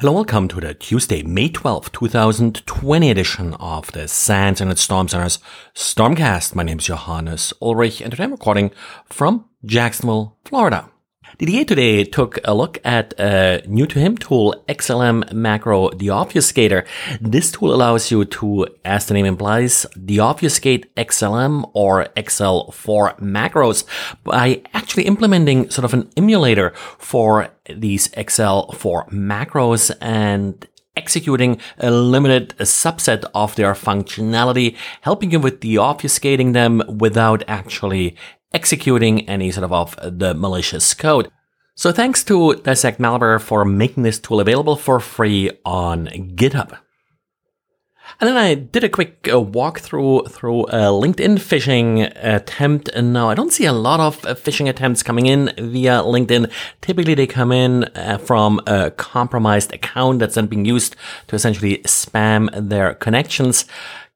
Hello, welcome to the Tuesday, May 12th, 2020 edition of the SANS Internet Storm Center's Stormcast. My name is Johannes Ulrich and today I'm recording from Jacksonville, Florida. Didier today took a look at a new to him tool, XLM Macro Deobfuscator. This tool allows you to, as the name implies, deobfuscate XLM or XL4 macros by actually implementing sort of an emulator for these XL4 macros and executing a limited subset of their functionality, helping you with deobfuscating them without actually executing any sort of, of the malicious code. So thanks to Dissect Malware for making this tool available for free on GitHub. And then I did a quick uh, walkthrough through a LinkedIn phishing attempt. And now I don't see a lot of uh, phishing attempts coming in via LinkedIn. Typically they come in uh, from a compromised account that's then being used to essentially spam their connections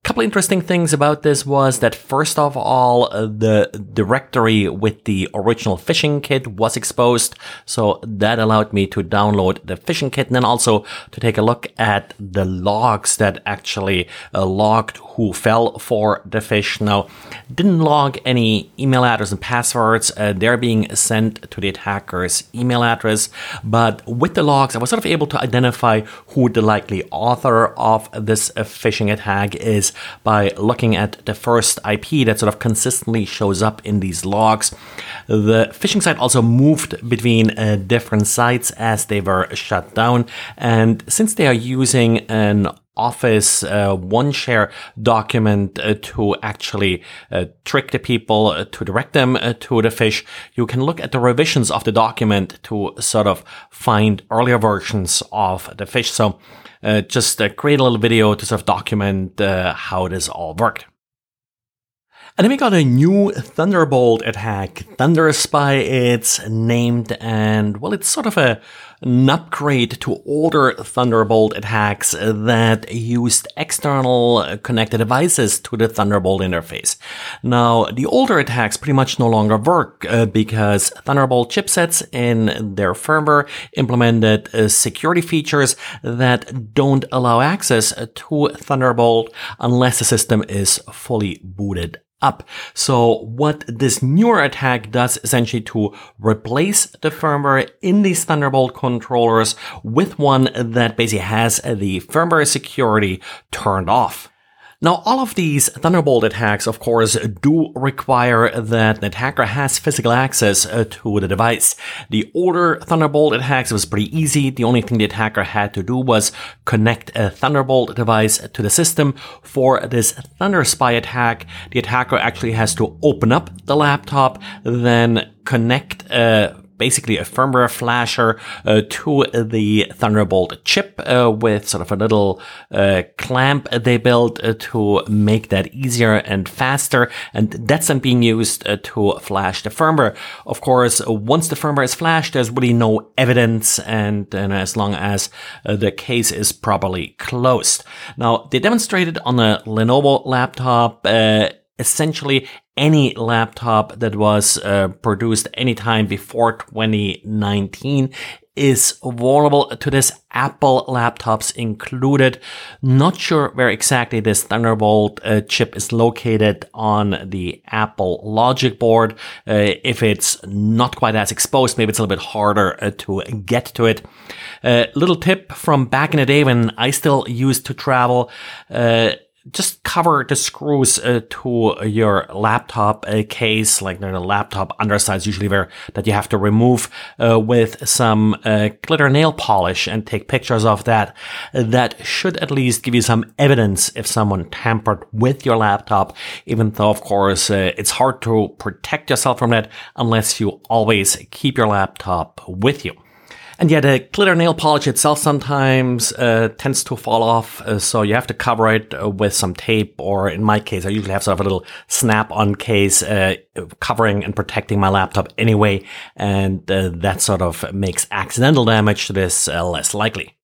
couple interesting things about this was that first of all, the directory with the original phishing kit was exposed. So that allowed me to download the phishing kit and then also to take a look at the logs that actually uh, logged who fell for the phish. Now, didn't log any email address and passwords. Uh, they're being sent to the attacker's email address. But with the logs, I was sort of able to identify who the likely author of this phishing attack is by looking at the first IP that sort of consistently shows up in these logs. The phishing site also moved between uh, different sites as they were shut down. And since they are using an Office uh, OneShare document uh, to actually uh, trick the people uh, to direct them uh, to the phish You can look at the revisions of the document to sort of find earlier versions of the phish So uh, just create a little video to sort of document how this all worked. And then we got a new Thunderbolt attack. ThunderSpy, it's named, and well, it's sort of a, an upgrade to older Thunderbolt attacks that used external connected devices to the Thunderbolt interface. Now, the older attacks pretty much no longer work uh, because Thunderbolt chipsets in their firmware implemented uh, security features that don't allow access to Thunderbolt unless the system is fully booted up. So what this newer attack does essentially to replace the firmware in these Thunderbolt controllers with one that basically has the firmware security turned off. Now, all of these Thunderbolt attacks, of course, do require that the attacker has physical access uh, to the device. The older Thunderbolt attacks was pretty easy. The only thing the attacker had to do was connect a Thunderbolt device to the system. For this ThunderSpy attack, the attacker actually has to open up the laptop, then connect a basically a firmware flasher uh, to the Thunderbolt chip uh, with sort of a little uh, clamp they built uh, to make that easier and faster. And that's then being used uh, to flash the firmware. Of course, once the firmware is flashed, there's really no evidence. And, and as long as uh, the case is properly closed. Now, they demonstrated on a Lenovo laptop essentially any laptop that was uh, produced anytime before 2019 is vulnerable to this Apple laptops included. Not sure where exactly this Thunderbolt uh, chip is located on the Apple logic board. Uh, if it's not quite as exposed, maybe it's a little bit harder uh, to get to it. Uh, little tip from back in the day when I still used to travel uh, just cover the screws uh, to your laptop uh, case, like the laptop undersides usually where that you have to remove uh, with some uh, glitter nail polish and take pictures of that. That should at least give you some evidence if someone tampered with your laptop, even though of course uh, it's hard to protect yourself from that unless you always keep your laptop with you. And yeah, the glitter nail polish itself sometimes uh, tends to fall off, uh, so you have to cover it uh, with some tape, or in my case, I usually have sort of a little snap-on case uh, covering and protecting my laptop anyway, and uh, that sort of makes accidental damage to this less likely.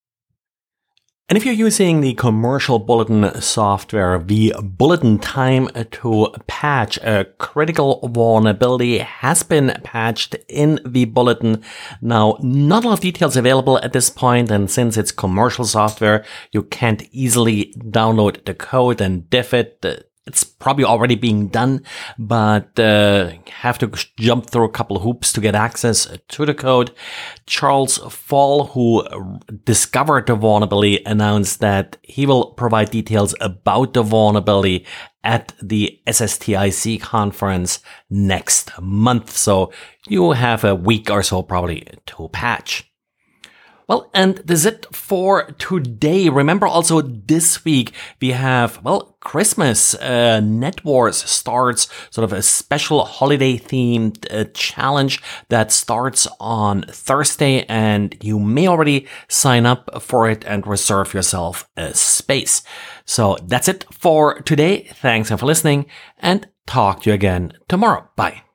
And if you're using the commercial vBulletin software, the vBulletin time to patch a critical vulnerability has been patched in the vBulletin. Now, not a lot of details available at this point, and since it's commercial software, you can't easily download the code and diff it uh, it's probably already being done, but uh, have to jump through a couple of hoops to get access to the code. Charles Fol, who discovered the vulnerability, announced that he will provide details about the vulnerability at the SSTIC conference next month. So you have a week or so probably to patch. Well, and that's it for today. Remember also this week we have, well, Christmas. Uh, NetWars starts sort of a special holiday themed uh, challenge that starts on Thursday and you may already sign up for it and reserve yourself a space. So that's it for today. Thanks for listening and talk to you again tomorrow. Bye.